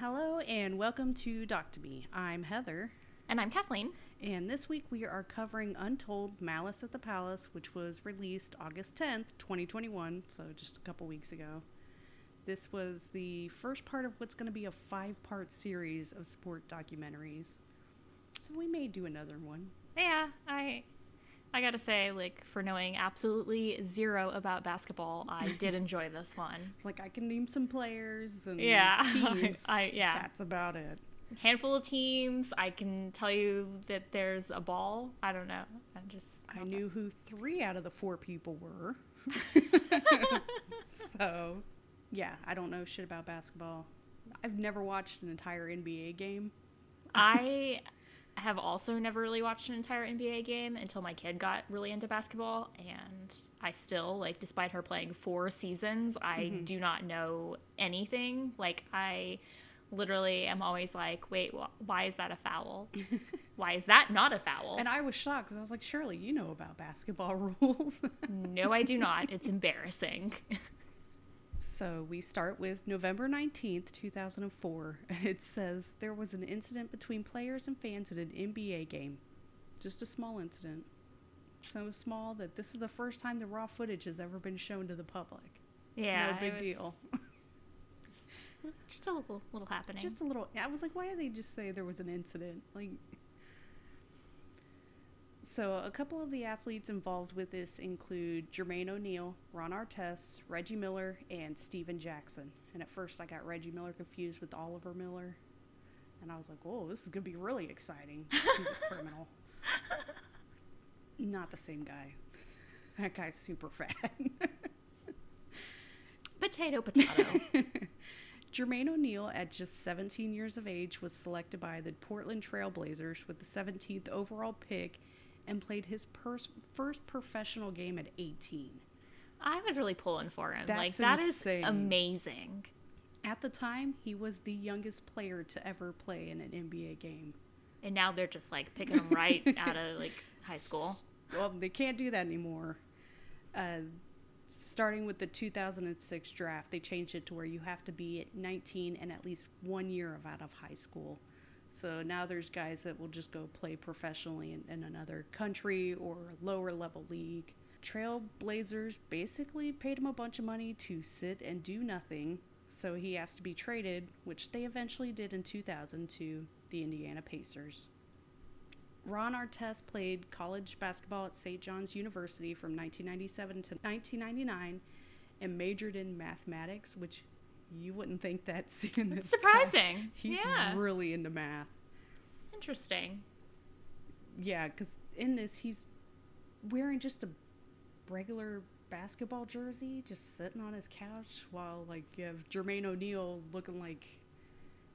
Hello and welcome to Doc to Me. I'm Heather, And I'm Kathleen. and this week we are covering Untold Malice at the Palace, which was released August 10th, 2021, so just a couple weeks ago. This was the first part of what's going to be a five part series of sport documentaries. So we may do another one. Yeah, I I gotta say, like, for knowing absolutely zero about basketball, I did enjoy this one. It's like I can name some players and Yeah, teams. I- yeah. That's about it. Handful of teams. I can tell you that there's a ball. I don't know. I just I knew who three out of the four people were. so, yeah, I don't know shit about basketball. I've never watched an entire NBA game. I have also never really watched an entire NBA game until my kid got really into basketball, and I still like, despite her playing four seasons, I mm-hmm. do not know anything. Like I literally am always like, wait, wh- why is that a foul? why is that not a foul? And I was shocked because I was like, Shirley, you know about basketball rules. no, I do not. It's embarrassing. so we start with November 19th, 2004. It says there was an incident between players and fans at an NBA game. Just a small incident. So small that this is the first time the raw footage has ever been shown to the public. yeah, no big was deal. Just a little, little happening. Just a little. I was like, why did they just say there was an incident? Like, so a couple of the athletes involved with this include Jermaine O'Neal, Ron Artest, Reggie Miller, and Stephen Jackson. And at first, I got Reggie Miller confused with Oliver Miller, and I was like, whoa, this is gonna be really exciting. He's a criminal. Not the same guy. That guy's super fat. potato, potato. Jermaine O'Neal, at just 17 years of age, was selected by the Portland Trailblazers with the 17th overall pick and played his pers- first professional game at 18. I was really pulling for him. like That's that is insane. amazing. At the time, he was the youngest player to ever play in an NBA game. And now they're just like picking him right out of like high school. Well, they can't do that anymore. Uh, starting with the 2006 draft, they changed it to where you have to be at 19 and at least one year of out of high school. So now there's guys that will just go play professionally in, in another country or lower level league. Trailblazers basically paid him a bunch of money to sit and do nothing, so he has to be traded, which they eventually did in 2000 to the Indiana Pacers. Ron Artest played college basketball at St. John's University from 1997 to 1999 and majored in mathematics, which you wouldn't think that seeing this. guy. Surprising. He's yeah. really into math. Interesting. Yeah, because in this, he's wearing just a regular basketball jersey, just sitting on his couch while, like, you have Jermaine O'Neal looking like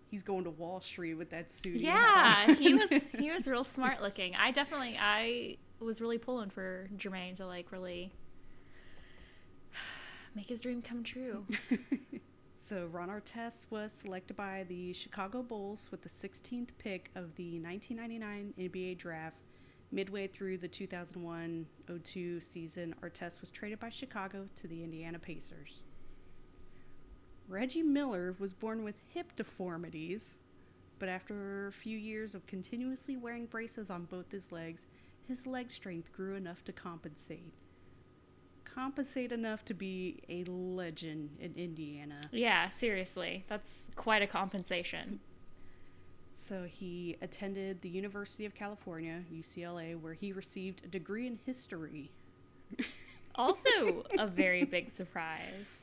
he's going to Wall Street with that suit. Yeah, he was he was real smart looking. I definitely I was really pulling for Jermaine to like really make his dream come true. So Ron Artest was selected by the Chicago Bulls with the 16th pick of the 1999 NBA draft. Midway through the 2001-02 season, Artest was traded by Chicago to the Indiana Pacers. Reggie Miller was born with hip deformities, but after a few years of continuously wearing braces on both his legs, his leg strength grew enough to compensate. Compensate enough to be a legend in Indiana. Yeah, seriously, that's quite a compensation. So he attended the University of California, UCLA, where he received a degree in history. Also, a very big surprise.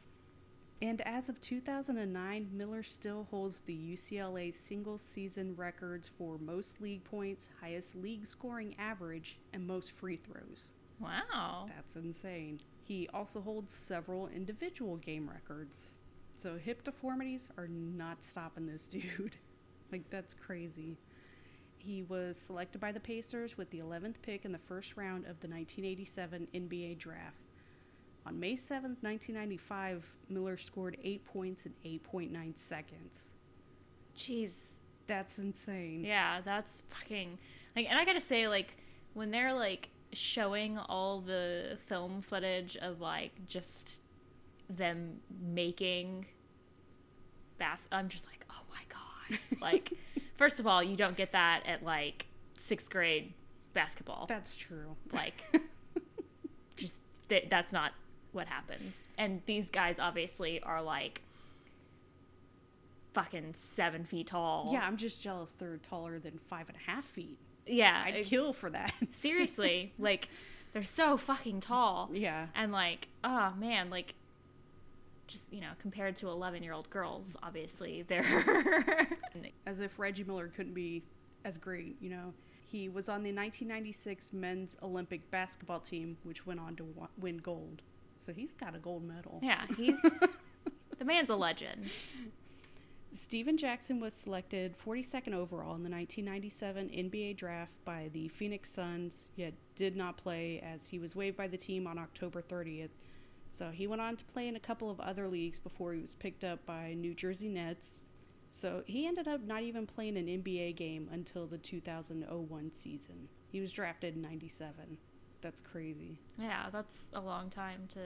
And as of 2009, Miller still holds the UCLA single season records for most league points, highest league scoring average, and most free throws. Wow. That's insane. He also holds several individual game records. So hip deformities are not stopping this dude. like that's crazy. He was selected by the Pacers with the 11th pick in the first round of the 1987 NBA draft. On May 7th, 1995, Miller scored 8 points in 8.9 seconds. Jeez. That's insane. Yeah, that's fucking like and I got to say like when they're like showing all the film footage of like just them making bas I'm just like, "Oh my god." Like, first of all, you don't get that at like sixth grade basketball. That's true. Like, just th- that's not what happens. And these guys obviously are like fucking seven feet tall. Yeah, I'm just jealous they're taller than five and a half feet. Yeah. I'd kill for that. seriously, like they're so fucking tall. yeah. And like, oh man, like just, you know, compared to 11-year-old girls, obviously they're As if Reggie Miller couldn't be as great, you know. He was on the 1996 men's Olympic basketball team, which went on to win gold. So he's got a gold medal. Yeah, he's the man's a legend. Stephen Jackson was selected 42nd overall in the 1997 NBA draft by the Phoenix Suns, yet did not play as he was waived by the team on October 30th. So he went on to play in a couple of other leagues before he was picked up by New Jersey Nets. So he ended up not even playing an NBA game until the 2001 season. He was drafted in 97. That's crazy. Yeah, that's a long time to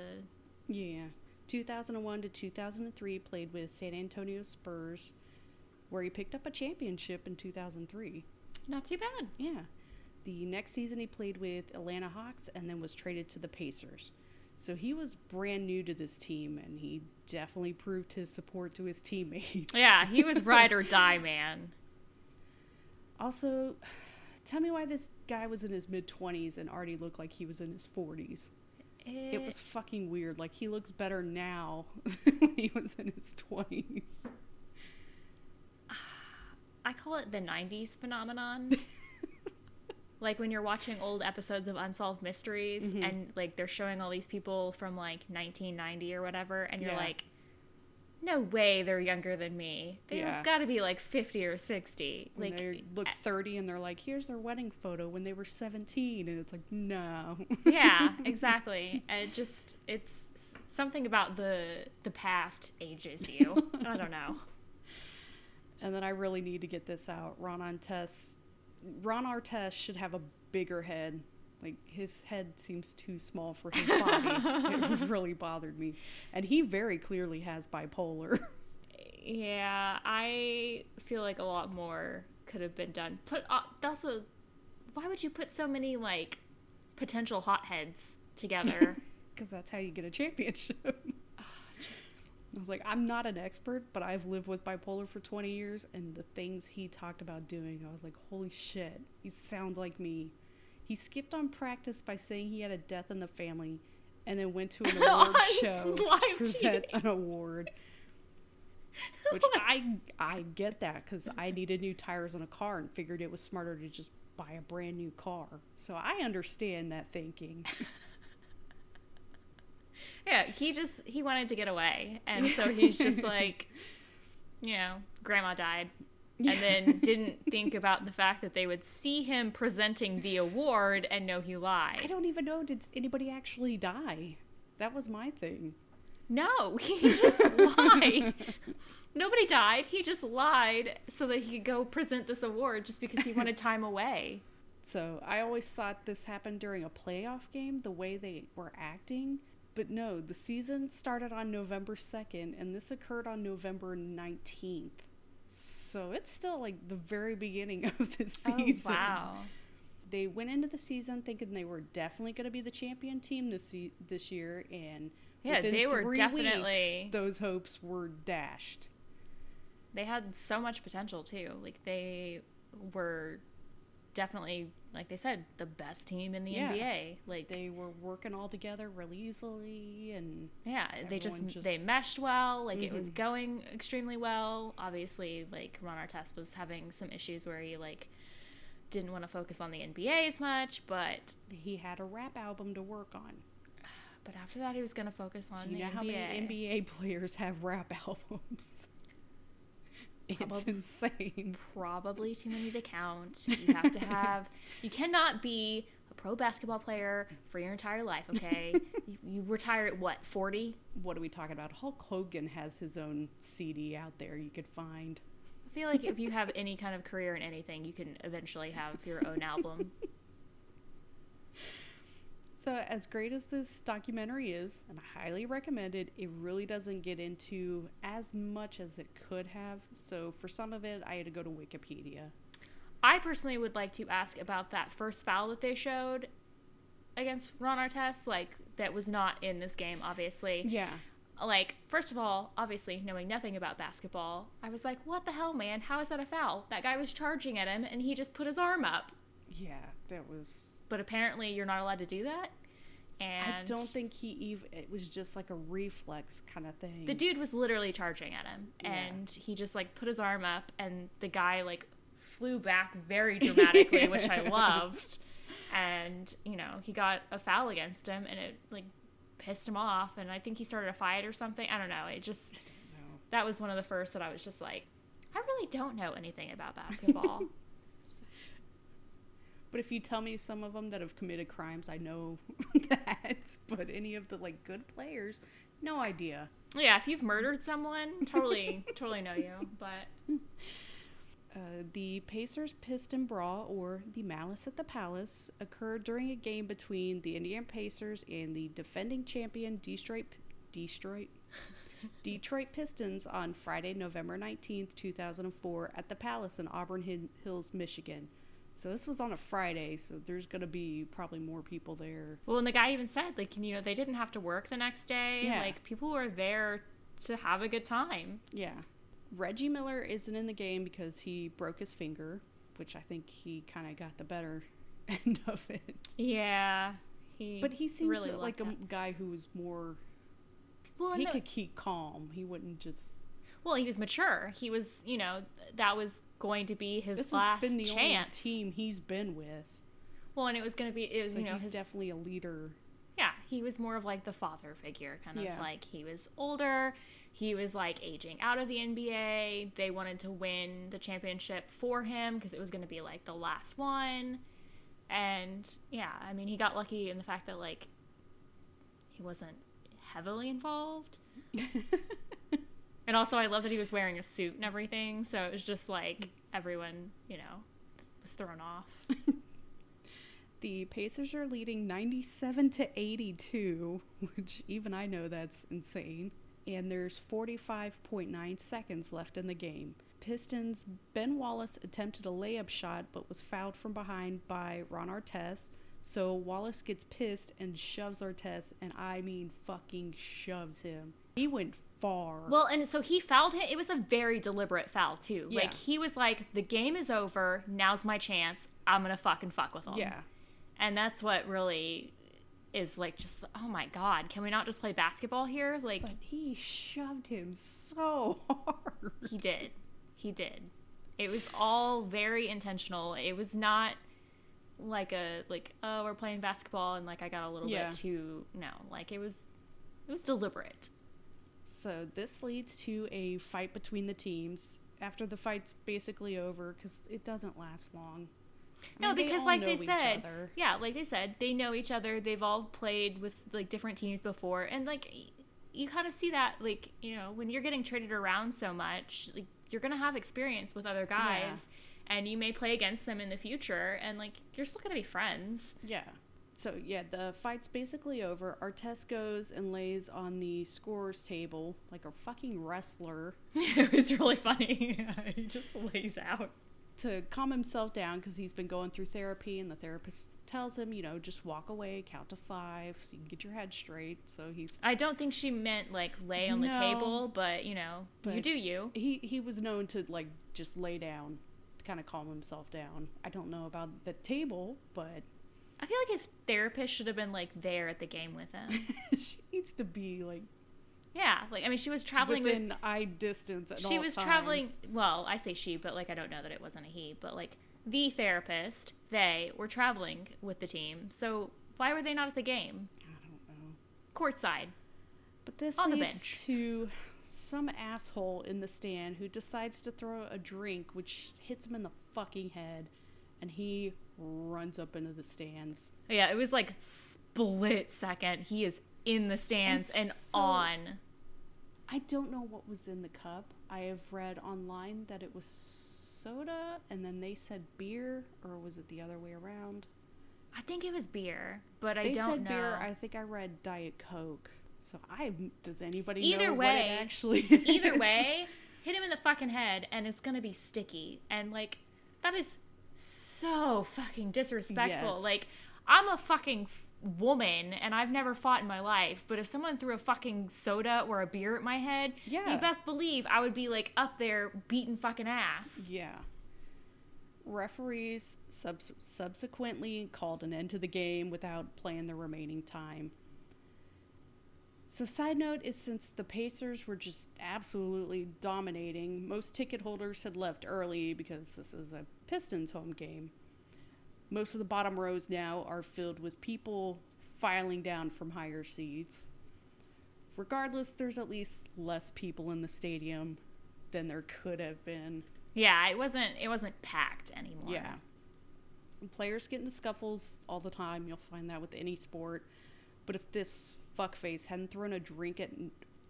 Yeah. 2001 to 2003 played with San Antonio Spurs, where he picked up a championship in 2003. not too bad. Yeah. The next season he played with Atlanta Hawks and then was traded to the Pacers. So he was brand new to this team and he definitely proved his support to his teammates. Yeah, he was ride or die, man. Also, tell me why this guy was in his mid 20s and already looked like he was in his 40s. It was fucking weird. Like he looks better now than when he was in his 20s. I call it the 90s phenomenon. like when you're watching old episodes of Unsolved Mysteries Mhm. and like they're showing all these people from like 1990 or whatever and you're Yeah. like no way they're younger than me. They've Yeah. got to be like 50 or 60. When Like they look 30 and they're like, here's their wedding photo when they were 17. And it's like, no. yeah, exactly. And it just it's something about the the past ages you. I don't know. And then I really need to get this out. Ron Artest, Ron Artest should have a bigger head. Like his head seems too small for his body. it really bothered me. And he very clearly has bipolar. Yeah, I feel like a lot more could have been done. Put uh, also, why would you put so many like potential hotheads together? Because that's how you get a championship. Just I was like, I'm not an expert, but I've lived with bipolar for 20 years, and the things he talked about doing, I was like, holy shit, he sounds like me. He skipped on practice by saying he had a death in the family, and then went to an award show to present TV. an award. Which I I get that because I needed new tires on a car and figured it was smarter to just buy a brand new car. So I understand that thinking. yeah, he just he wanted to get away, and so he's just like, you know, grandma died. And then didn't think about the fact that they would see him presenting the award and know he lied. I don't even know did anybody actually die. That was my thing. No, he just lied. Nobody died. He just lied so that he could go present this award just because he wanted time away. So I always thought this happened during a playoff game, the way they were acting. But no, the season started on November 2nd, and this occurred on November 19th. So it's still like the very beginning of the oh, season. Oh, wow. They went into the season thinking they were definitely going to be the champion team this se- this year, and Yeah, they were definitely- weeks, those hopes were dashed. They had so much potential too. Like they were definitely, like they said, the best team in the Yeah. NBA. Like They were working all together really easily, and yeah, they just, everyone they meshed well. Like it was Mhm. going extremely well. Obviously, like Ron Artest was having some issues where he like didn't want to focus on the NBA as much, but he had a rap album to work on. but after that he was going to focus on Do you the know NBA. how many NBA players have rap albums? It's Probab- insane. Probably too many to count. You have to have. you cannot be a pro basketball player for your entire life. Okay, you, you retire at what forty? What are we talking about? Hulk Hogan has his own CD out there you could find. I feel like if you have any kind of career in anything, you can eventually have your own album. So, as great as this documentary is, and I highly recommend it, it really doesn't get into as much as it could have. So, for some of it, I had to go to Wikipedia. I personally would like to ask about that first foul that they showed against Ron Artest, like that was not in this game, obviously. Yeah. Like, first of all, obviously knowing nothing about basketball, I was like, what the hell, man? How is that a foul? That guy was charging at him and he just put his arm up. Yeah, that was. But apparently you're not allowed to do that. And I don't think he even. It was just like a reflex kind of thing. the dude was literally charging at him Yeah. and he just like put his arm up and the guy like flew back very dramatically which i loved and you know he got a foul against him and it like pissed him off and i think he started a fight or something i don't know it just that was one of the first that i was just like i really don't know anything about basketball But if you tell me some of them that have committed crimes, I know that. But any of the like good players, no idea. yeah if you've murdered someone totally totally know you but Uh, the Pacers Piston Brawl, or the Malice at the Palace, occurred during a game between the Indiana Pacers and the defending champion Detroit, Detroit, Detroit Pistons on Friday, November 19th, 2004, at the Palace in Auburn Hills, Michigan. So this was on a Friday, so there's going to be probably more people there. Well, and the guy even said, like, you know, they didn't have to work the next day. Yeah. Like, people were there to have a good time. Yeah. Reggie Miller isn't in the game because he broke his finger, which I think he kind of got the better end of it. Yeah. He But he seemed really like a guy who was more. well, He the- could keep calm. He wouldn't just. well, he was mature. He was, you know, that was going to be his This last has been the chance. only team he's been with. Well, and it was going to be, it was, So you know, he's his, definitely a leader. yeah, he was more of like the father figure, kind of like he was older. He was like aging out of the NBA. They wanted to win the championship for him because it was going to be like the last one. And yeah, I mean, he got lucky in the fact that like he wasn't heavily involved. And also, I love that he was wearing a suit and everything. So it was just like everyone, you know, was thrown off. The Pacers are leading 97 to 82, which even I know that's insane. And there's 45.9 seconds left in the game. Pistons Ben Wallace attempted a layup shot but was fouled from behind by Ron Artest. So Wallace gets pissed and shoves Artest, and I mean fucking shoves him. He went far. Well, and so he fouled him. It was a very deliberate foul too. Yeah. Like he was like, "The game is over. Now's my chance. I'm gonna fucking fuck with him." yeah. And that's what really is like. Just oh my god, can we not just play basketball here? Like But he shoved him so hard. he did, he did. It was all very intentional. It was not like a like oh we're playing basketball and like I got a little Yeah. bit too no like it was it was deliberate. So this leads to a fight between the teams. After the fight's basically over, because it doesn't last long. I No, mean, because all like they said, yeah, like they said, they know each other. They've all played with like different teams before, and like y- you kind of see that, like you know, when you're getting traded around so much, like you're gonna have experience with other guys, and you may play against them in the future, and like you're still gonna be friends. Yeah. So yeah, the fight's basically over. Artest goes and lays on the scorer's table like a fucking wrestler it was really funny. he just lays out. to calm himself down because he's been going through therapy, and the therapist tells him, you know, just walk away, count to five, so you can get your head straight. So he's I don't think she meant like lay on the table, but you know, you do you. he he was known to like just lay down to kind of calm himself down. I don't know about the table, but I feel like his therapist should have been like there at the game with him. she needs to be like Yeah, like I mean, she was traveling with. within eye distance. At She was traveling. Well, I say she, but like I don't know that it wasn't a he, but like the therapist, they were traveling with the team. So why were they not at the game? I don't know. Courtside. But this On the leads bench. to some asshole in the stand who decides to throw a drink, which hits him in the fucking head, and he runs up into the stands. Yeah, it was like split second. He is in the stands And and, so- on. I don't know what was in the cup. I have read online that it was soda, and then they said beer, or was it the other way around? I think it was beer, but I don't said know. beer. I think I read Diet Coke. So I does anybody Either know way- what it actually Either way, hit him in the fucking head and it's gonna be sticky. And like that is so fucking disrespectful. Yes. Like I'm a fucking f- woman and I've never fought in my life, but if someone threw a fucking soda or a beer at my head, Yeah. you best believe I would be like up there beating fucking ass. Yeah. Referees subs- subsequently called an end to the game without playing the remaining time. So, side note is since the Pacers were just absolutely dominating, most ticket holders had left early because this is a Pistons home game. Most of the bottom rows now are filled with people filing down from higher seats. Regardless, there's at least less people in the stadium than there could have been. Yeah, it wasn't it wasn't packed anymore. Yeah. Players get into scuffles all the time. You'll find that with any sport. But if this fuckface hadn't thrown a drink at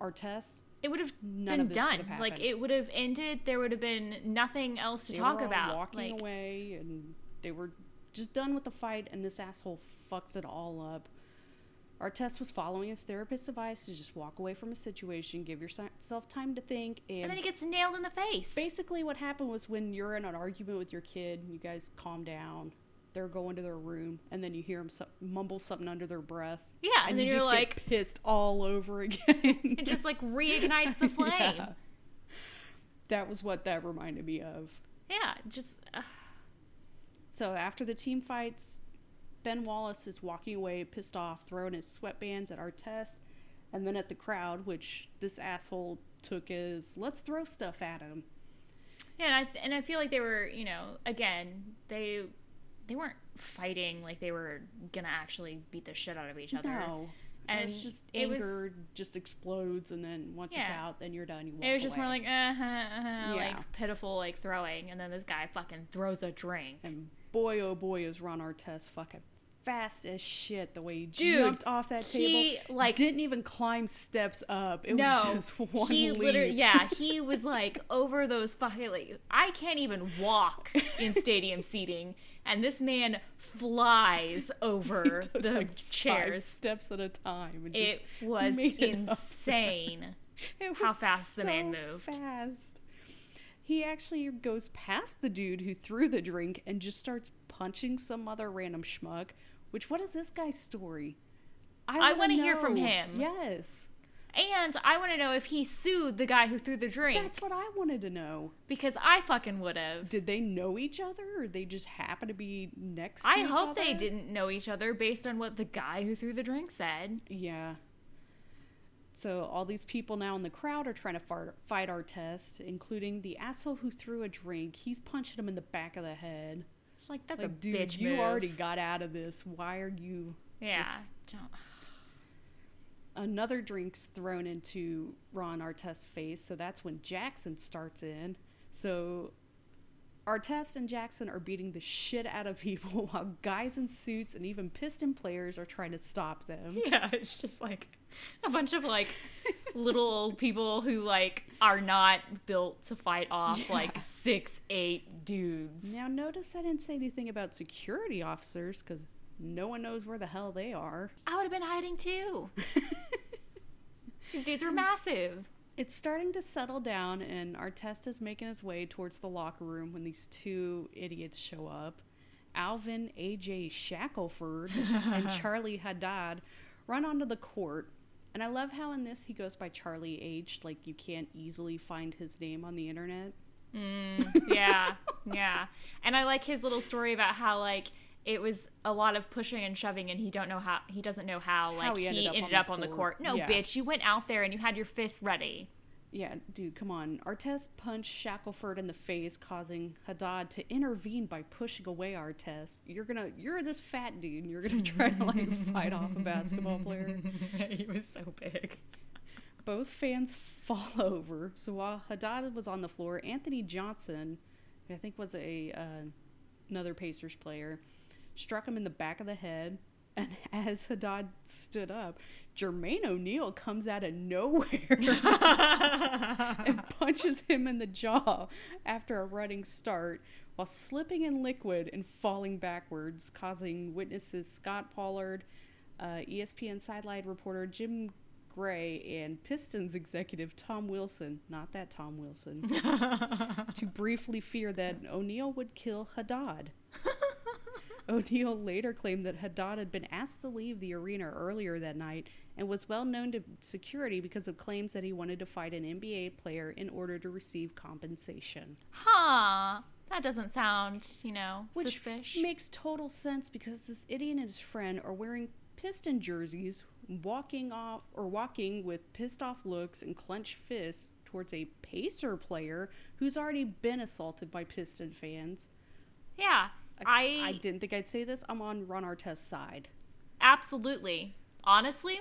Artest, It would have None been of this would done. have Like it would have ended. There would have been nothing else to they talk about. walking like, away, and they were just done with the fight. And this asshole fucks it all up. Artest was following his therapist's advice to just walk away from a situation, give yourself time to think, and, and then he gets nailed in the face. basically what happened was when you're in an argument with your kid you guys calm down they're going to their room and then you hear them mumble something under their breath. Yeah, and, and, then you you're just like, get pissed all over again. It just like reignites the flame. Yeah, that was what that reminded me of. Yeah, just uh, so after the team fights ben wallace is walking away pissed off throwing his sweatbands at Artest and then at the crowd which this asshole took as let's throw stuff at him yeah, and I and I feel like they were, you know, again, they they weren't fighting like they were gonna actually beat the shit out of each other. no and it's just it was- anger just explodes and then once it's out then you're done you It was just more like uh huh, uh-huh, Yeah. like pitiful like throwing, and then this guy fucking throws a drink. and boy oh boy is ron artest fucking fast as shit the way he Dude, jumped off that table he, like- didn't even climb steps up it no, was just one he leap. literally, yeah, he was like over those fucking like I can't even walk in stadium seating, and this man flies over the like five chairs. steps at a time It just was made it up insane. It how was fast the man so moved. Fast. He actually goes past the dude who threw the drink and just starts punching some other random schmuck. Which what is this guy's story? I wanna wanna hear from him. Yes, And I want to know if he sued the guy who threw the drink that's what I wanted to know. because I fucking would have. Did they know each other, or they just happen to be next? To each other? I hope they didn't know each other based on what the guy who threw the drink said. Yeah. So all these people now in the crowd are trying to far- fight Artest, including the asshole who threw a drink. He's punching him in the back of the head. It's like that's like, a dude, bitch you move. already got out of this. Why are you? yeah. just- don't- Another drink's thrown into Ron Artest's face, so that's when Jackson starts in. So Artest and Jackson are beating the shit out of people while guys in suits and even Piston players are trying to stop them. Yeah, it's just like a bunch of like little old people who like are not built to fight off Yeah. like six eight dudes. Now, notice I didn't say anything about security officers because no one knows where the hell they are. I would have been hiding too. These dudes are massive. It's starting to settle down, and Artest is making his way towards the locker room when these two idiots show up. Alvin A.J. Shackleford and Charlie Haddad run onto the court. And I love how in this he goes by Charlie H. Like you can't easily find his name on the internet. Mm, yeah, yeah. And I like his little story about how like it was a lot of pushing and shoving, and he don't know how he doesn't know how like he he ended ended, up on up, the on the court. No, Yeah. bitch, you went out there and you had your fists ready. Yeah, dude, come on. Artest punched Shackleford in the face, causing Haddad to intervene by pushing away Artest. You're gonna, you're this fat dude, and you're gonna try to like fight off a basketball player. he was so big. Both fans fall over. So while Haddad was on the floor, Anthony Johnson, who I think was a uh, another Pacers player, struck him in the back of the head. And as Haddad stood up, Jermaine O'Neal comes out of nowhere and punches him in the jaw after a running start while slipping in liquid and falling backwards, causing witnesses Scott Pollard, uh, ESPN sideline reporter Jim Gray, and Pistons executive Tom Wilson, not that Tom Wilson, to briefly fear that O'Neal would kill Haddad. O'Neal later claimed that Haddad had been asked to leave the arena earlier that night and was well known to security because of claims that he wanted to fight an NBA player in order to receive compensation. Huh. That doesn't sound, you know, Which suspicious. makes total sense because this idiot and his friend are wearing piston jerseys, walking off or walking with pissed off looks and clenched fists towards a Pacer player who's already been assaulted by Piston fans. yeah. I, I didn't think I'd say this. I'm on Ron Artest's side. absolutely. Honestly,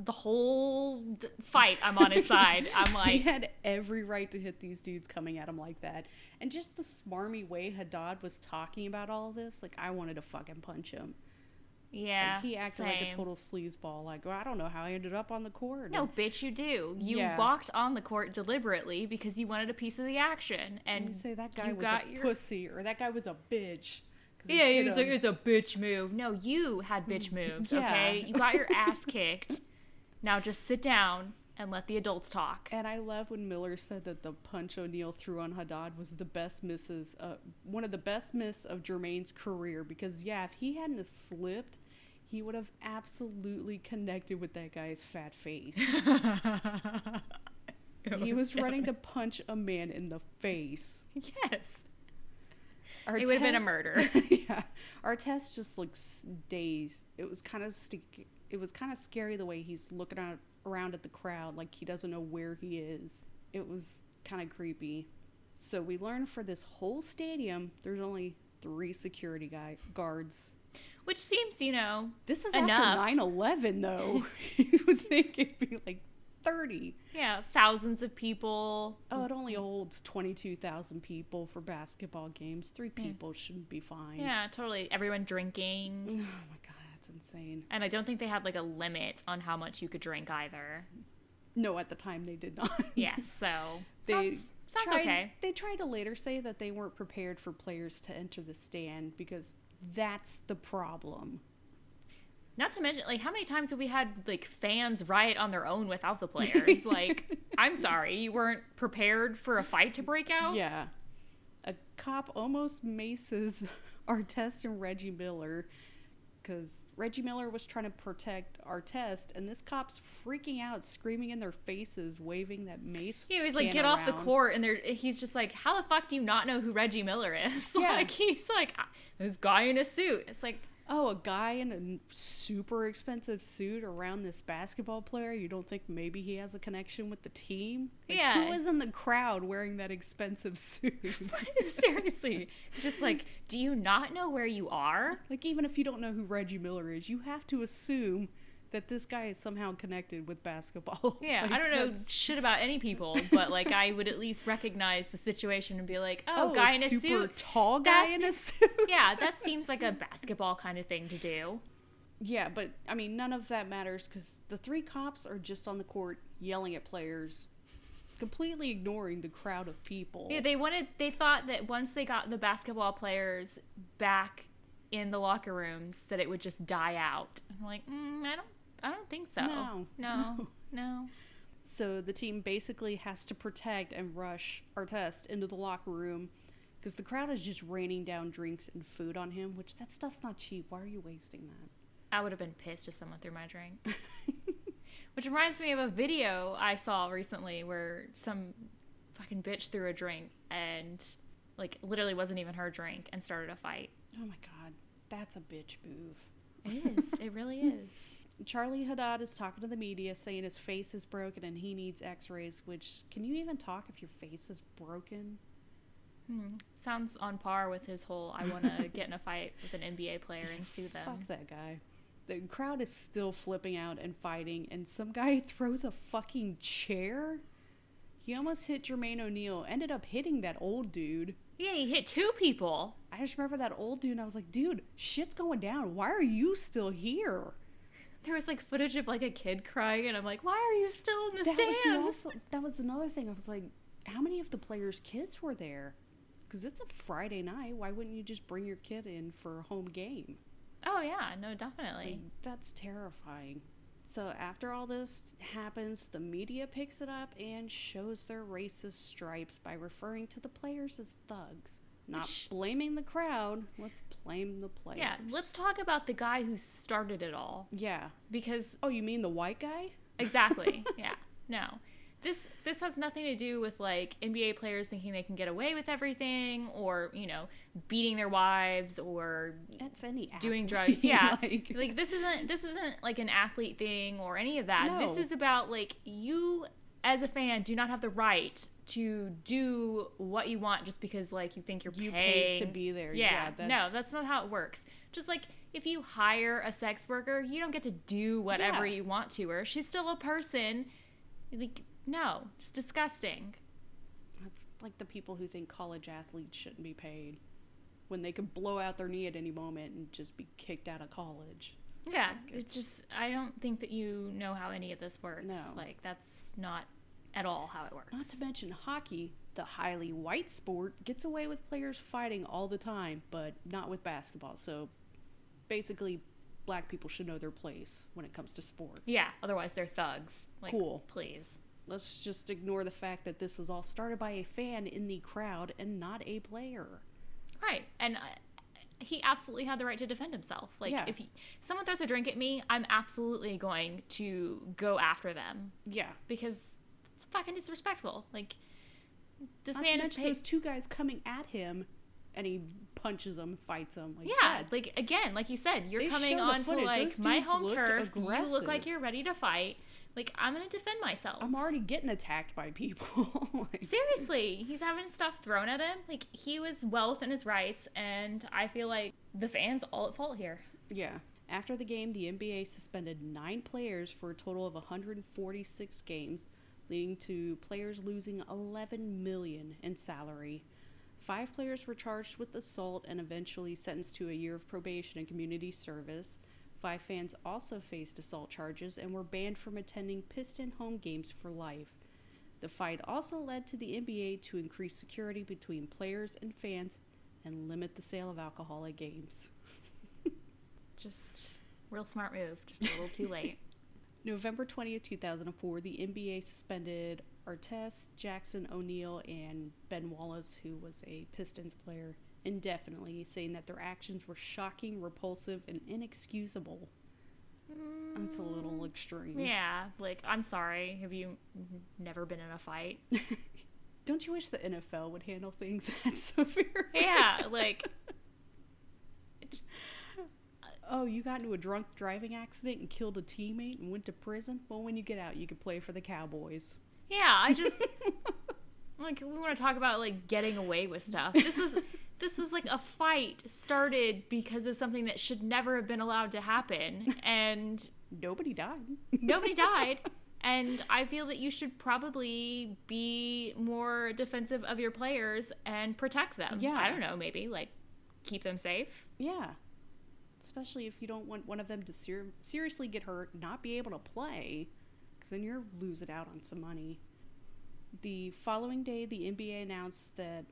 the whole d- fight, I'm on his side. I'm like. he had every right to hit these dudes coming at him like that. And just the smarmy way Haddad was talking about all of this, like I wanted to fucking punch him. Yeah. Like, he acted like a same. total sleazeball. Like, well, I don't know how I ended up on the court. No, bitch, you do. You Yeah. walked on the court deliberately because you wanted a piece of the action, and you say that guy was got a your- pussy or that guy was a bitch. Yeah, he was like, it's a bitch move. No, you had bitch moves, Yeah. okay? You got your ass kicked. Now just sit down and let the adults talk. And I love when Miller said that the punch O'Neal threw on Haddad was the best misses, uh, one of the best miss of Jermaine's career. Because yeah, if he hadn't slipped, he would have absolutely connected with that guy's fat face. he was running to punch a man in the face. Yes. Our It would've been a murder. yeah, Artest just looks dazed. It was kind of stick. It was kind of scary the way he's looking out around at the crowd, like he doesn't know where he is. It was kind of creepy. So we learned for this whole stadium, there's only three security guy guards. Which seems, you know, This is Enough. after 9/11, though. you would think it'd be like 30. yeah, thousands of people. Oh, it only holds 22,000 people for basketball games. Three people shouldn't be fine. Yeah, totally. Everyone drinking. Oh my god, that's insane. And I don't think they had like a limit on how much you could drink either. No, at the time they did not. Yes, so they sounds, sounds tried, okay. They tried to later say that they weren't prepared for players to enter the stand because that's the problem. Not to mention, like, how many times have we had like fans riot on their own without the players? like, I'm sorry, you weren't prepared for a fight to break out. Yeah. A cop almost maces Artest and Reggie Miller because Reggie Miller was trying to protect Artest, and this cop's freaking out, screaming in their faces, waving that mace. He was like, "Get off the court," and they're, he's just like, "How the fuck do you not know who Reggie Miller is?" Yeah. like he's like, "Ah, "This guy in a suit." It's like, Oh, a guy in a super expensive suit around this basketball player. You don't think maybe he has a connection with the team? Like, Yeah. Who is in the crowd wearing that expensive suit? seriously, just like, do you not know where you are? like, even if you don't know who Reggie Miller is, you have to assume that this guy is somehow connected with basketball. Yeah, Like, I don't know that's- shit about any people, but like, I would at least recognize the situation and be like, "Oh, Oh, guy in a super suit." tall guy in a suit. yeah, that seems like a basketball kind of thing to do. Yeah, but I mean, none of that matters because the three cops are just on the court yelling at players, completely ignoring the crowd of people. Yeah, they wanted. They thought that once they got the basketball players back in the locker rooms, that it would just die out. I'm like, mm, I don't. I don't think so. No, no, no. So the team basically has to protect and rush Artest into the locker room because the crowd is just raining down drinks and food on him, which that stuff's not cheap. Why are you wasting that? I would have been pissed if someone threw my drink. Which reminds me of a video I saw recently where some fucking bitch threw a drink and like literally wasn't even her drink and started a fight. Oh my god, that's a bitch move. It is. it really is. Charlie Haddad is talking to the media saying his face is broken and he needs x rays, which can you even talk if your face is broken? Hmm. Sounds on par with his whole I want to get in a fight with an NBA player and sue them. Fuck that guy. The crowd is still flipping out and fighting, and some guy throws a fucking chair. He almost hit Jermaine O'Neal, ended up hitting that old dude. Yeah, he hit two people. I just remember that old dude, and I was like, dude, shit's going down. Why are you still here? There was like footage of like a kid crying, and I'm like, why are you still in the that was stands? the also, that was another thing. I was like, how many of the players' kids were there? Because it's a Friday night. Why wouldn't you just bring your kid in for a home game? Oh yeah, no, definitely. Like, that's terrifying. So after all this happens, the media picks it up and shows their racist stripes by referring to the players as thugs. Not Which- blaming the crowd. Let's blame the players. yeah, let's talk about the guy who started it all Yeah. because Oh, you mean the white guy? exactly. yeah. No. This this has nothing to do with like NBA players thinking they can get away with everything or, you know, beating their wives or That's any doing drugs. Yeah. like, like this isn't this isn't like an athlete thing or any of that. This is about like you as a fan do not have the right to do what you want just because like you think you're you paid to be there. Yeah, Yeah. no, that's not how it works. Just like if you hire a sex worker, you don't get to do whatever Yeah. you want to her. She's still a person. Like no, it's disgusting. That's like the people who think college athletes shouldn't be paid when they could blow out their knee at any moment and just be kicked out of college. Yeah, Like, it's it's- just I don't think that you know how any of this works. No. Like that's not at all how it works. Not to mention hockey, the highly white sport, gets away with players fighting all the time, but not with basketball. So basically, black people should know their place when it comes to sports. Yeah, otherwise they're thugs. Like, Cool. Please. Let's just ignore the fact that this was all started by a fan in the crowd and not a player. Right. And uh, he absolutely had the right to defend himself. Like, Yeah. if he, someone throws a drink at me, I'm absolutely going to go after them Yeah. because it's fucking disrespectful. Like, this Not man to is mention paid. those two guys coming at him and he punches them, fights them. Like, yeah, God, like again, like you said, you're They coming show the on footage. like Those my dudes home looked turf. You look like you're ready to fight. Like I'm gonna defend myself. I'm already getting attacked by people. like, Seriously, he's having stuff thrown at him. Like he was well within his rights, and I feel like the fans all at fault here. Yeah. After the game, the NBA suspended nine players for a total of 146 games, leading to players losing 11 million in salary. Five players were charged with assault and eventually sentenced to a year of probation and community service. Five fans also faced assault charges and were banned from attending Piston home games for life. The fight also led to the NBA to increase security between players and fans and limit the sale of alcohol at games. Just real smart move. Just a little too late. November 20th, 2004, the NBA suspended Artest, Jackson O'Neal, and Ben Wallace, who was a Pistons player, indefinitely, saying that their actions were shocking, repulsive, and inexcusable. That's a little mm. extreme. Yeah, like I'm sorry. Have you never been in a fight? Don't you wish the NFL would handle things that severe? Yeah, like just, Oh, you got into a drunk driving accident and killed a teammate and went to prison? Well, when you get out, you can play for the Cowboys. yeah. I just like we want to talk about like getting away with stuff. This was this was like a fight started because of something that should never have been allowed to happen, and Nobody died. nobody died. And I feel that you should probably be more defensive of your players and protect them. Yeah. I don't know, maybe like keep them safe. Yeah. Especially if you don't want one of them to ser- seriously get hurt, not be able to play, because then you're losing out on some money. The following day, the NBA announced that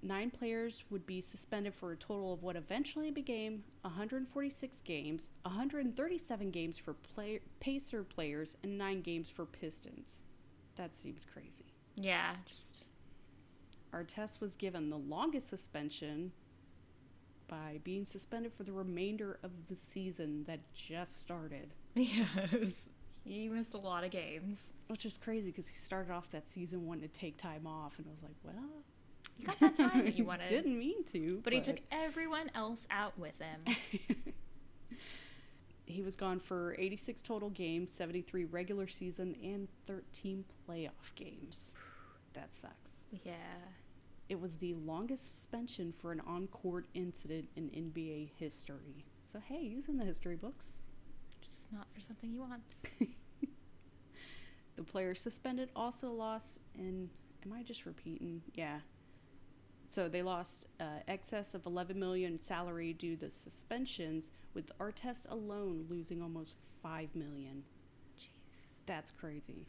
nine players would be suspended for a total of what eventually became 146 games, 137 games for play- Pacer players, and nine games for Pistons. That seems crazy. Yeah, just Artest was given the longest suspension by being suspended for the remainder of the season that just started. yes. He missed a lot of games. Which is crazy because he started off that season wanting to take time off, and I was like, well, You got that time that you wanted. Didn't mean to, But he took everyone else out with him. he was gone for 86 total games, 73 regular season, and 13 playoff games. That sucks. yeah. It was the longest suspension for an on-court incident in NBA history. So hey, he's in the history books. Just not for something he wants. The player suspended also lost, and am I just repeating? Yeah. So they lost uh, excess of 11 million salary due to suspensions, with Artest alone losing almost five million. Jeez. That's crazy.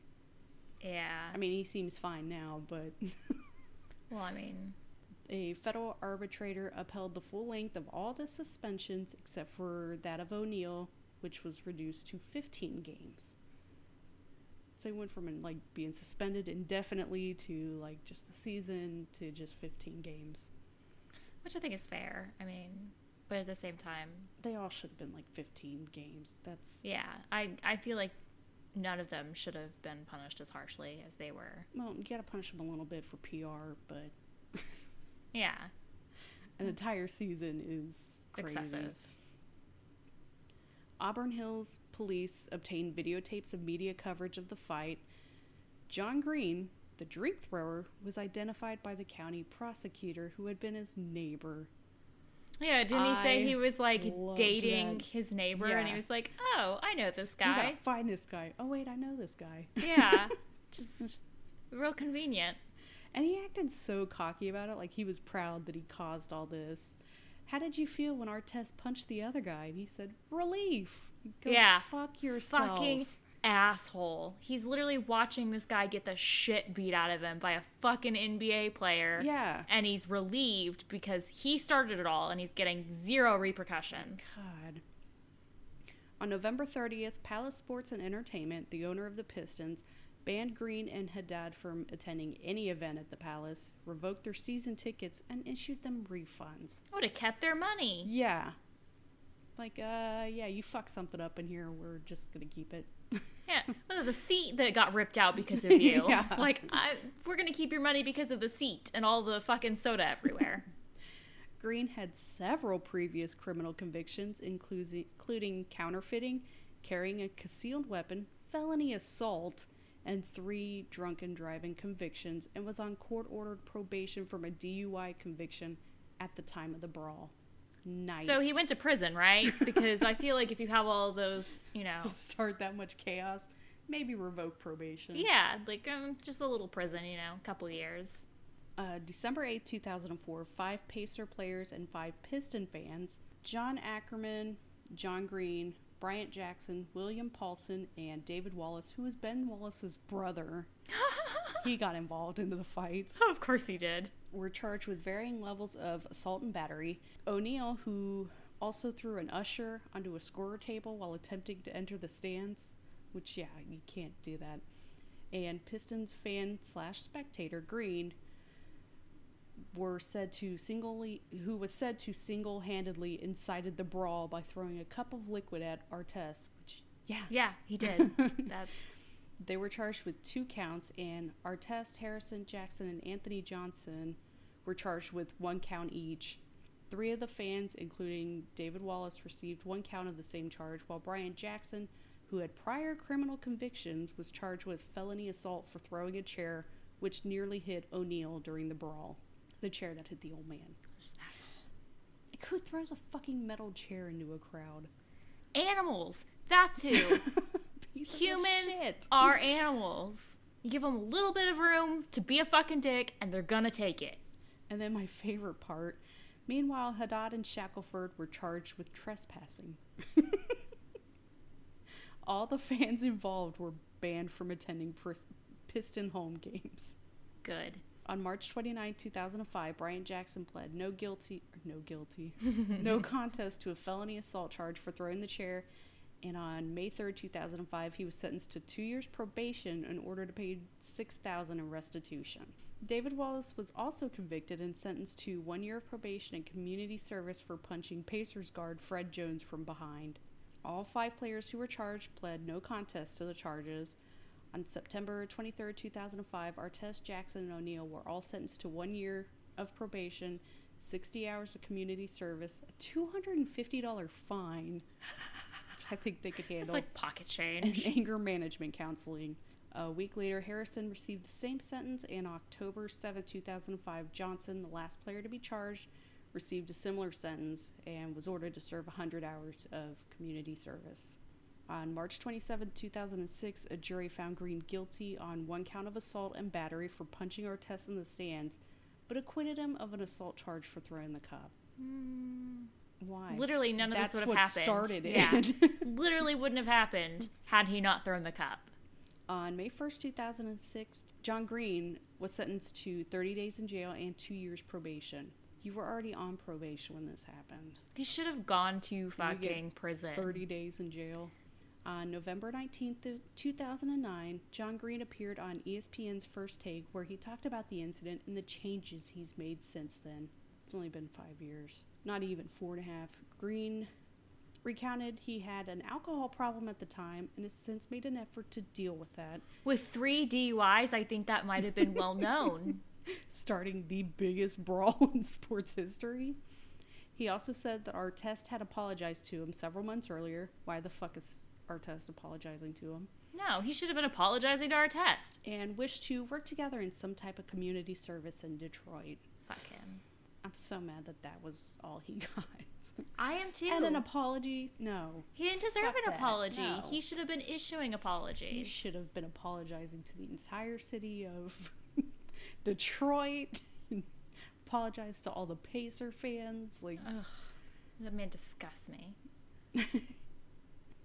Yeah. I mean, he seems fine now, but well, I mean, a federal arbitrator upheld the full length of all the suspensions except for that of O'Neal, which was reduced to 15 games. So he went from like being suspended indefinitely to like just a season to just 15 games. which I think is fair. I mean, but at the same time, They all should have been like 15 games. That's yeah, I I feel like none of them should have been punished as harshly as they were. well, you got to punish them a little bit for PR, but Yeah, an entire season is crazy. excessive. Auburn Hills police obtained videotapes of media coverage of the fight. John Green, the drink thrower, was identified by the county prosecutor who had been his neighbor. Yeah, didn't he say I he was like loved dating that. his neighbor, and he was like, "Oh, I know this gotta guy." find this guy. Oh wait, I know this guy. yeah, just real convenient. And he acted so cocky about it, like he was proud that he caused all this. How did you feel when Artest punched the other guy? And he said, "Relief." Go Yeah. fuck yourself. Fucking asshole. He's literally watching this guy get the shit beat out of him by a fucking NBA player. Yeah. And he's relieved because he started it all and he's getting zero repercussions. God. On November 30th, Palace Sports and Entertainment, the owner of the Pistons, banned Green and Haddad from attending any event at the Palace, revoked their season tickets, and issued them refunds. Would have kept their money. Yeah. Like, uh, yeah, you fuck something up in here. We're just gonna keep it. Yeah, well, the seat that got ripped out because of you. Yeah. Like, I, we're gonna keep your money because of the seat and all the fucking soda everywhere. Green had several previous criminal convictions, including, including counterfeiting, carrying a concealed weapon, felony assault, and three drunken driving convictions, and was on court ordered probation from a DUI conviction at the time of the brawl. Nice. So he went to prison, right? Because I feel like if you have all those, you know, to start that much chaos. Maybe revoke probation. yeah, like um, just a little prison, you know, a couple years. Uh, December 8th, 2004, five Pacer players and five Piston fans, John Ackerman, John Green, Bryant Jackson, William Paulson, and David Wallace, who was Ben Wallace's brother, he got involved into the fights, of course he did. Were charged with varying levels of assault and battery. O'Neal, who also threw an usher onto a scorer table while attempting to enter the stands, which, yeah, you can't do that. And Pistons fan slash spectator Green were said to singly, who was said to single-handedly incited the brawl by throwing a cup of liquid at Artest, which, yeah, Yeah, he did. that they were charged with two counts, and Artest, Harrison, Jackson, and Anthony Johnson were charged with one count each. Three of the fans, including David Wallace, received one count of the same charge, while Brian Jackson, who had prior criminal convictions, was charged with felony assault for throwing a chair, which nearly hit O'Neal during the brawl. The chair that hit the old man. Like, who throws a fucking metal chair into a crowd? animals. That's who. Humans are animals. You give them a little bit of room to be a fucking dick, and they're gonna take it. And then my favorite part. Meanwhile, Haddad and Shackleford were charged with trespassing. All the fans involved were banned from attending Piston home games. Good. On March 29, 2005, Brian Jackson pled no guilty, no guilty, no contest to a felony assault charge for throwing the chair. And on May 3rd, 2005, he was sentenced to two years probation in order to pay 6000 in restitution. David Wallace was also convicted and sentenced to one year of probation and community service for punching Pacers guard Fred Jones from behind. All five players who were charged pled no contest to the charges. On September 23, 2005, Artest, Jackson, and O'Neal were all sentenced to one year of probation, 60 hours of community service, a $250 fine, I think they could handle. It's like pocket and change. anger management counseling. A week later, Harrison received the same sentence, and October 7, 2005, Johnson, the last player to be charged, received a similar sentence and was ordered to serve 100 hours of community service. On March 27, 2006, a jury found Green guilty on one count of assault and battery for punching Artest in the stands, but acquitted him of an assault charge for throwing the cup. Mm, Why? Literally, none of That's this would have happened. started it. Yeah, literally wouldn't have happened had he not thrown the cup. On May 1st, 2006, John Green was sentenced to 30 days in jail and two years probation. You were already on probation when this happened. He should have gone to fucking prison. 30 days in jail. On November 19th, 2009, John Green appeared on ESPN's First Take where he talked about the incident and the changes he's made since then. It's only been five years, not even four and a half. Green recounted he had an alcohol problem at the time and has since made an effort to deal with that, With three DUIs, I think that might have been well known. starting the biggest brawl in sports history. He also said that Artest had apologized to him several months earlier. Why the fuck is Artest apologizing to him? no, he should have been apologizing to Artest. and wished to work together in some type of community service in Detroit. I'm so mad that that was all he got. I am too. and an apology? No. he didn't deserve an that. apology. No. He should have been issuing apologies. He should have been apologizing to the entire city of Detroit. Apologize to all the Pacer fans. Like, Ugh, that man disgusts me.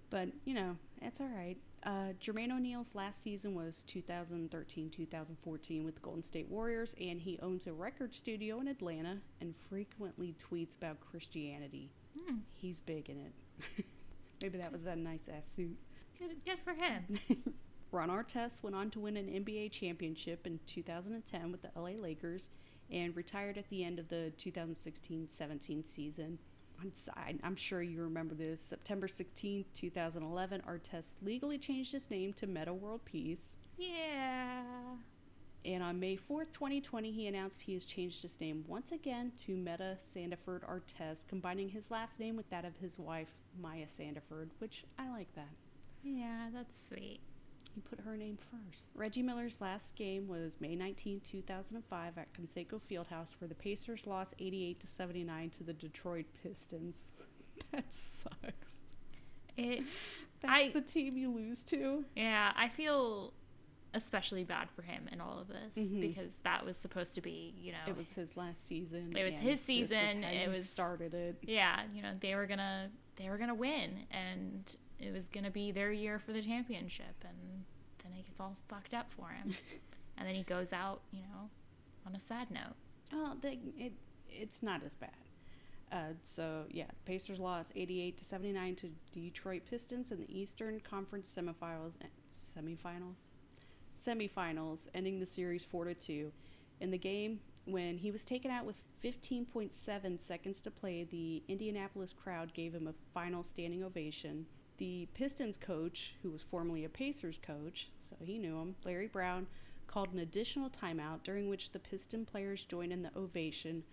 but you know, it's all right. Uh, Jermaine O'Neal's last season was 2013-2014 with the Golden State Warriors, and he owns a record studio in Atlanta and frequently tweets about Christianity. Hmm, He's big in it. Maybe that was that nice ass suit. good, good for him. Ron Artest went on to win an NBA championship in 2010 with the LA Lakers and retired at the end of the 2016-17 season. I'm sure you remember this. September 16, 2011, Artest legally changed his name to Metta World Peace. Yeah. And on May 4th, 2020, he announced he has changed his name once again to Metta Sandiford Artest, combining his last name with that of his wife, Maya Sandiford, which I like that. Yeah, that's sweet. He put her name first. Reggie Miller's last game was May 19, 2005 at Conseco Fieldhouse where the Pacers lost 88 to 79 to the Detroit Pistons. that sucks. It That's I- the team you lose to. yeah, I feel especially bad for him in all of this Mhm. because that was supposed to be, you know, It was his last season. It was his was season, how it you was- started it. yeah, you know, they were gonna they were gonna win and it was gonna be their year for the championship and then it gets all fucked up for him. and then he goes out, you know, on a sad note. Oh, they, it it's not as bad. Uh, so yeah, Pacers lost 88 to 79 to Detroit Pistons in the Eastern Conference semifinals. eh, Semifinals, semifinals, ending the series four to two. In the game, when he was taken out with 15.7 seconds to play, the Indianapolis crowd gave him a final standing ovation. The Pistons coach, who was formerly a Pacers coach, so he knew him, Larry Brown, called an additional timeout during which the Piston players joined in the ovation,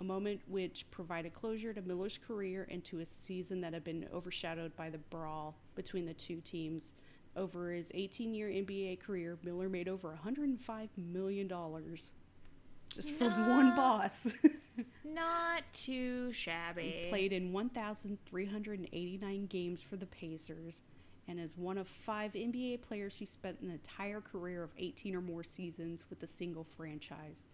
a moment which provided closure to Miller's career and to a season that had been overshadowed by the brawl between the two teams. Over his 18 year NBA career, Miller made over $105 million just from one boss. Not too shabby. He played in 1,389 games for the Pacers and is one of five NBA players who spent an entire career of 18 or more seasons with a single franchise.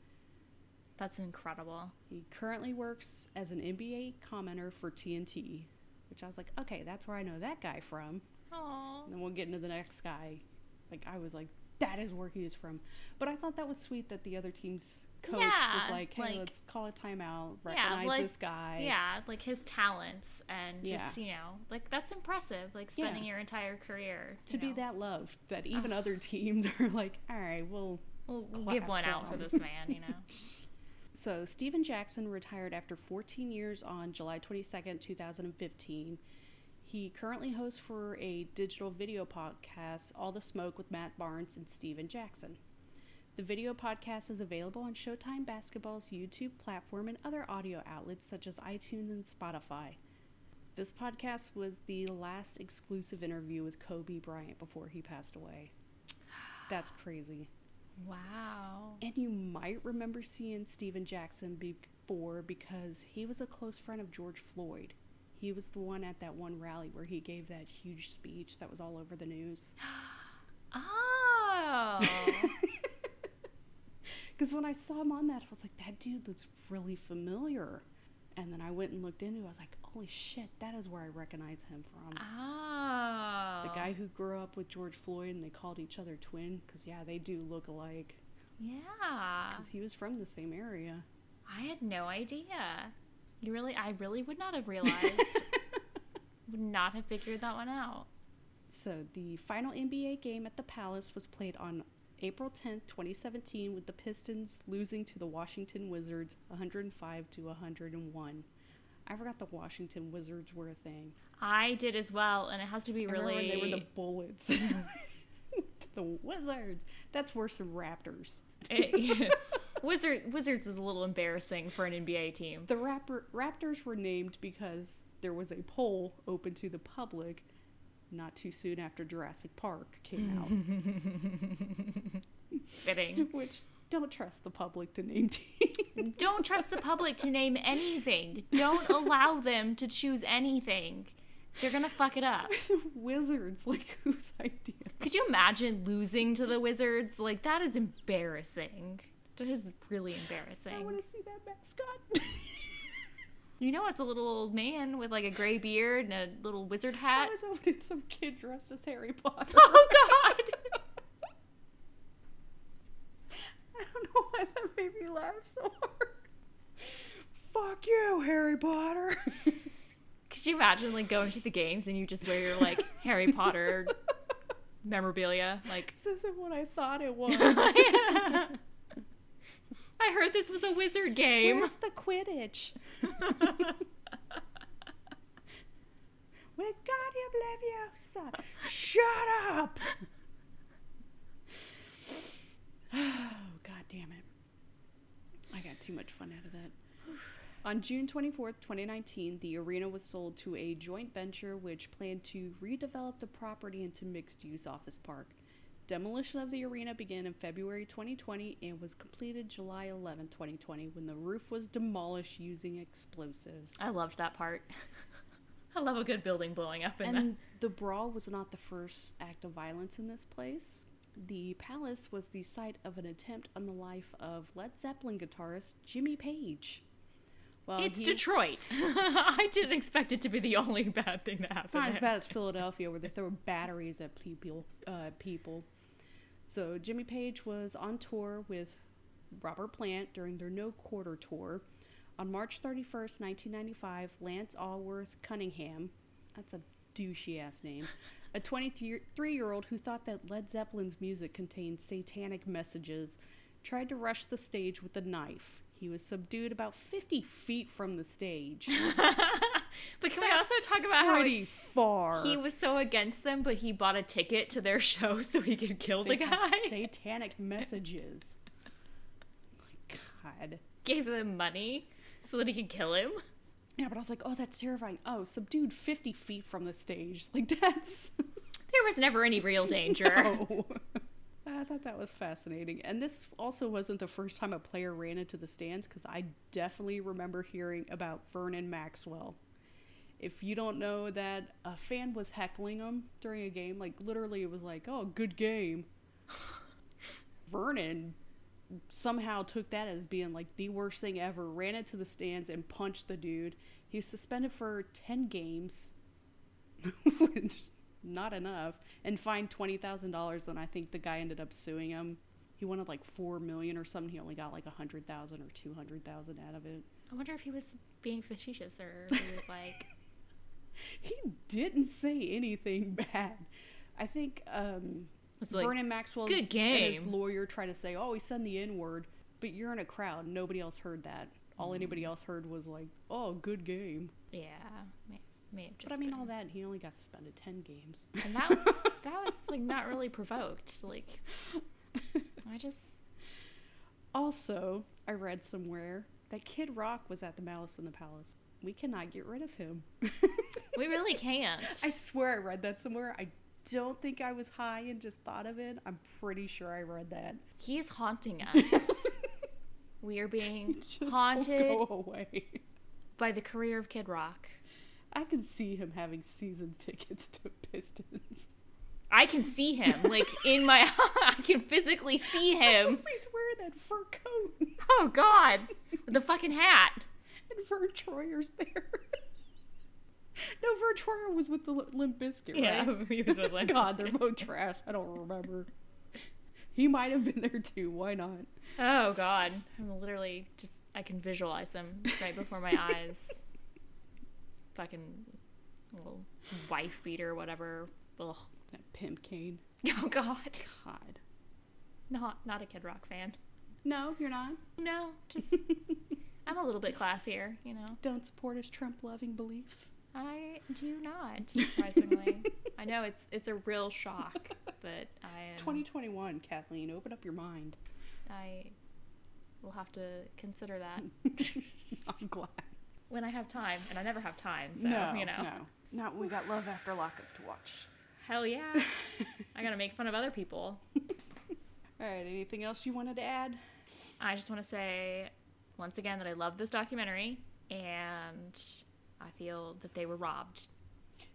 That's incredible. He currently works as an NBA commenter for TNT, which I was like, okay, that's where I know that guy from. Oh. And then we'll get into the next guy. Like, I was like, that is where he is from. But I thought that was sweet that the other team's coach was Yeah, like, hey, like- let's call a timeout, Yeah, recognize like- this guy. Yeah, like his talents and just, Yeah. you know, like that's impressive. Like Yeah. spending your entire career To you be that loved, that even other teams are like, all right, well, We'll, we'll give one for out for this man, you know. So, Stephen Jackson retired after 14 years on July 22nd, 2015. He currently hosts for a digital video podcast, All the Smoke with Matt Barnes and Stephen Jackson. The video podcast is available on Showtime Basketball's YouTube platform and other audio outlets such as iTunes and Spotify. This podcast was the last exclusive interview with Kobe Bryant before he passed away. That's crazy. wow. And you might remember seeing Stephen Jackson before because he was a close friend of George Floyd. He was the one at that one rally where he gave that huge speech that was all over the news. Oh. Because when I saw him on that, I was like, that dude looks really familiar. And then I went and looked into it. I was like, holy shit, that is where I recognize him from. Oh. The guy who grew up with George Floyd and they called each other twin because, yeah, they do look alike. Yeah. Because he was from the same area. I had no idea. You really, I really would not have realized. would not have figured that one out. So the final NBA game at the Palace was played on April 10th, 2017, with the Pistons losing to the Washington Wizards 105 to 101. I forgot the Washington Wizards were a thing. I did as well, and it has to be I really. they were the Bullets. to the Wizards. That's worse than Raptors. It- Wizard, Wizards is a little embarrassing for an NBA team. The Raptor, Raptors were named because there was a poll open to the public not too soon after Jurassic Park came out. Fitting. Which, don't trust the public to name teams. Don't trust the public to name anything. Don't allow them to choose anything. They're gonna fuck it up. the Wizards, like, whose idea? Could you imagine losing to the Wizards? Like that is embarrassing. That is really embarrassing. I want to see that mascot. You know, it's a little old man with like a gray beard and a little wizard I hat. was hoping some kid dressed as Harry Potter. Oh God! I don't know why that made me laugh so hard. Fuck you, Harry Potter. Could you imagine like going to the games and you just wear your like Harry Potter memorabilia? Like, this isn't what I thought it was. I heard this was a wizard game. Where's the Quidditch? Wingardium Leviosa. Shut up. oh, god damn it. I got too much fun out of that. On June 24th, 2019, the arena was sold to a joint venture which planned to redevelop the property into mixed use office park. Demolition of the arena began in February 2020 and was completed July 11, 2020, when the roof was demolished using explosives. I loved that part. I love a good building blowing up in And the brawl was not the first act of violence in this place. The palace was the site of an attempt on the life of Led Zeppelin guitarist Jimmy Page. Well, It's he- Detroit. I didn't expect it to be the only bad thing that happened. It's not as bad as Philadelphia, where they throw batteries at people. Uh, people. So Jimmy Page was on tour with Robert Plant during their No Quarter tour. On March 31st, 1995, Lance Allworth Cunningham, that's a douchey ass name, a 23 year old who thought that Led Zeppelin's music contained satanic messages, tried to rush the stage with a knife. He was subdued about 50 feet from the stage. But can we also talk about how Pretty far. he was so against them, but he bought a ticket to their show so he could kill the They have guy? satanic messages. God. Gave them money so that he could kill him. Yeah, but I was like, oh, that's terrifying. Oh, subdued 50 feet from the stage. Like, that's. There was never any real danger. No. I thought that was fascinating. And this also wasn't the first time a player ran into the stands because I definitely remember hearing about Vernon Maxwell. If you don't know that a fan was heckling him during a game, like literally it was like, oh, good game. Vernon somehow took that as being like the worst thing ever, ran into the stands and punched the dude. He was suspended for 10 games, which not enough, and fined $20,000. And I think the guy ended up suing him. He wanted like 4 million or something. He only got like 100,000 or 200,000 out of it. I wonder if he was being facetious or he was like, He didn't say anything bad. I think um, like Vernon Maxwell "Good and his lawyer tried to say, "Oh, he said the N word," but you're in a crowd. Nobody else heard that. All anybody else heard was like, "Oh, good game." yeah, may, may have just but I mean, been. all that he only got suspended ten games. And that was that was like not really provoked. Like I just also, I read somewhere that Kid Rock was at the Malice in the Palace. We cannot get rid of him. we really can't. I swear I read that somewhere. I don't think I was high and just thought of it. I'm pretty sure I read that. He is haunting us. we are being haunted by the career of Kid Rock. I can see him having season tickets to Pistons. I can see him like in my I can physically see him. He's wearing that fur coat. Oh god. The fucking hat. And Vern Troyer's there. no, Vern Troyer was with the Lim- Limp Bizkit, Yeah, right? he was with Limp God, they're both trash. I don't remember. He might have been there too. Why not? Oh God, I'm literally just I can visualize them right before my eyes. Fucking little wife beater, whatever. Ugh. That pimp cane. Oh God, God. not not a Kid Rock fan. No, you're not. No, just I'm a little bit classier, you know. Don't support his Trump-loving beliefs. I do not, surprisingly. I know it's it's a real shock, but I It's 2021, Kathleen. Open up your mind. I will have to consider that I'm glad. when I have time, and I never have time, so no, you know. no, not we got Love After Lockup to watch. Hell yeah. I gotta make fun of other people. All right. Anything else you wanted to add? I just want to say once again that I love this documentary and I feel that they were robbed.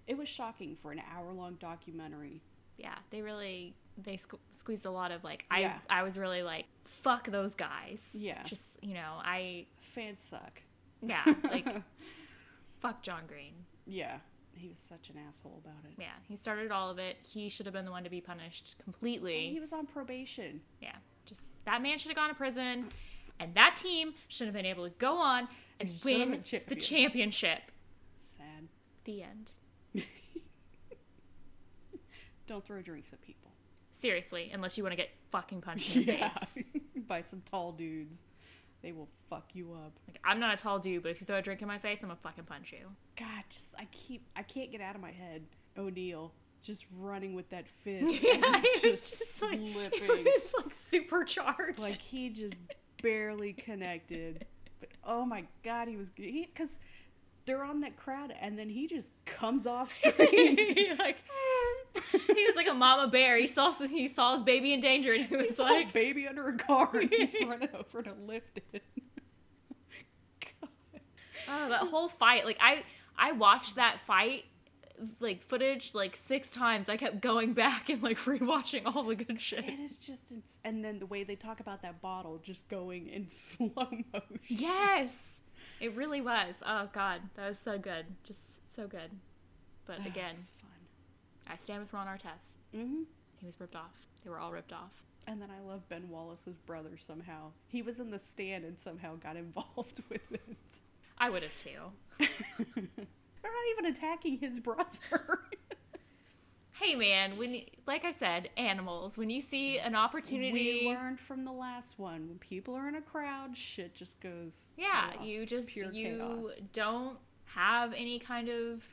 It was shocking for an hour-long documentary. Yeah, they really they sque- squeezed a lot of like I Yeah. I was really like fuck those guys. Yeah. Just, you know, I Fans suck. yeah, like fuck John Green. Yeah, he was such an asshole about it. Yeah, he started all of it. He should have been the one to be punished completely. He was on probation. Yeah, just that man should have gone to prison, and that team should have been able to go on and Should win the championship. Sad. The end. Don't throw drinks at people. Seriously, unless you want to get fucking punched in the face. by some tall dudes. They will fuck you up. Like, I'm not a tall dude, but if you throw a drink in my face, I'm gonna fucking punch you. God, just I keep I can't get out of my head. O'Neal just running with that fist, Yeah, just, just like- slipping. It was like supercharged. like he just barely connected. But oh my god, he was because they're on that crowd, and then he just comes off screen. He, like he was like a mama bear. He saw he saw his baby in danger, and he was He's like baby under a car, and he's running over to lift it. God. "Oh, that whole fight!" Like I I watched that fight like footage like six times. I kept going back and like rewatching all the good shit. It is just, ins- and then the way they talk about that bottle just going in slow motion. Yes, it really was. Oh god, that was so good, just so good. But again, it's fun. I stand with Ron Artest. hmm He was ripped off. They were all ripped off. And then I love Ben Wallace's brother somehow. He was in the stand and somehow got involved with it. I would have too. They're not even attacking his brother. Hey man, when you, like I said, animals. When you see an opportunity, we learned from the last one. When people are in a crowd, shit just goes. yeah, chaos, you just pure you chaos. don't have any kind of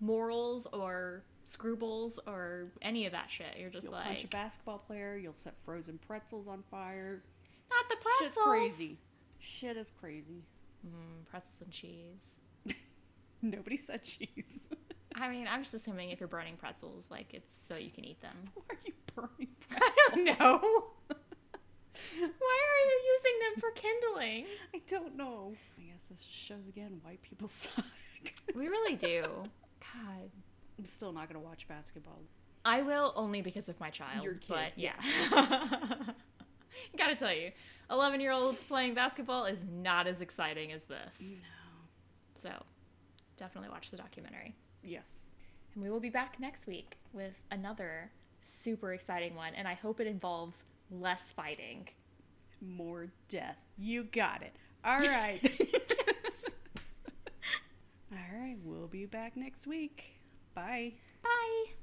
morals or scruples or any of that shit. You're just You'll like punch a basketball player. You'll set frozen pretzels on fire. not the pretzels. Shit's crazy. Shit is crazy. Mm, pretzels and cheese. Nobody said cheese. I mean, I'm just assuming if you're burning pretzels, like it's so you can eat them. Why are you burning I don't know. Why are you using them for kindling? I don't know. I guess this shows again white people suck. We really do. God. I'm still not gonna watch basketball. I will only because of my child. Your kid, but yeah. Gotta tell you, 11 year olds playing basketball is not as exciting as this. No. So definitely watch the documentary. Yes. And we will be back next week with another super exciting one. And I hope it involves less fighting. More death. You got it. All right. All right. We'll be back next week. Bye. Bye.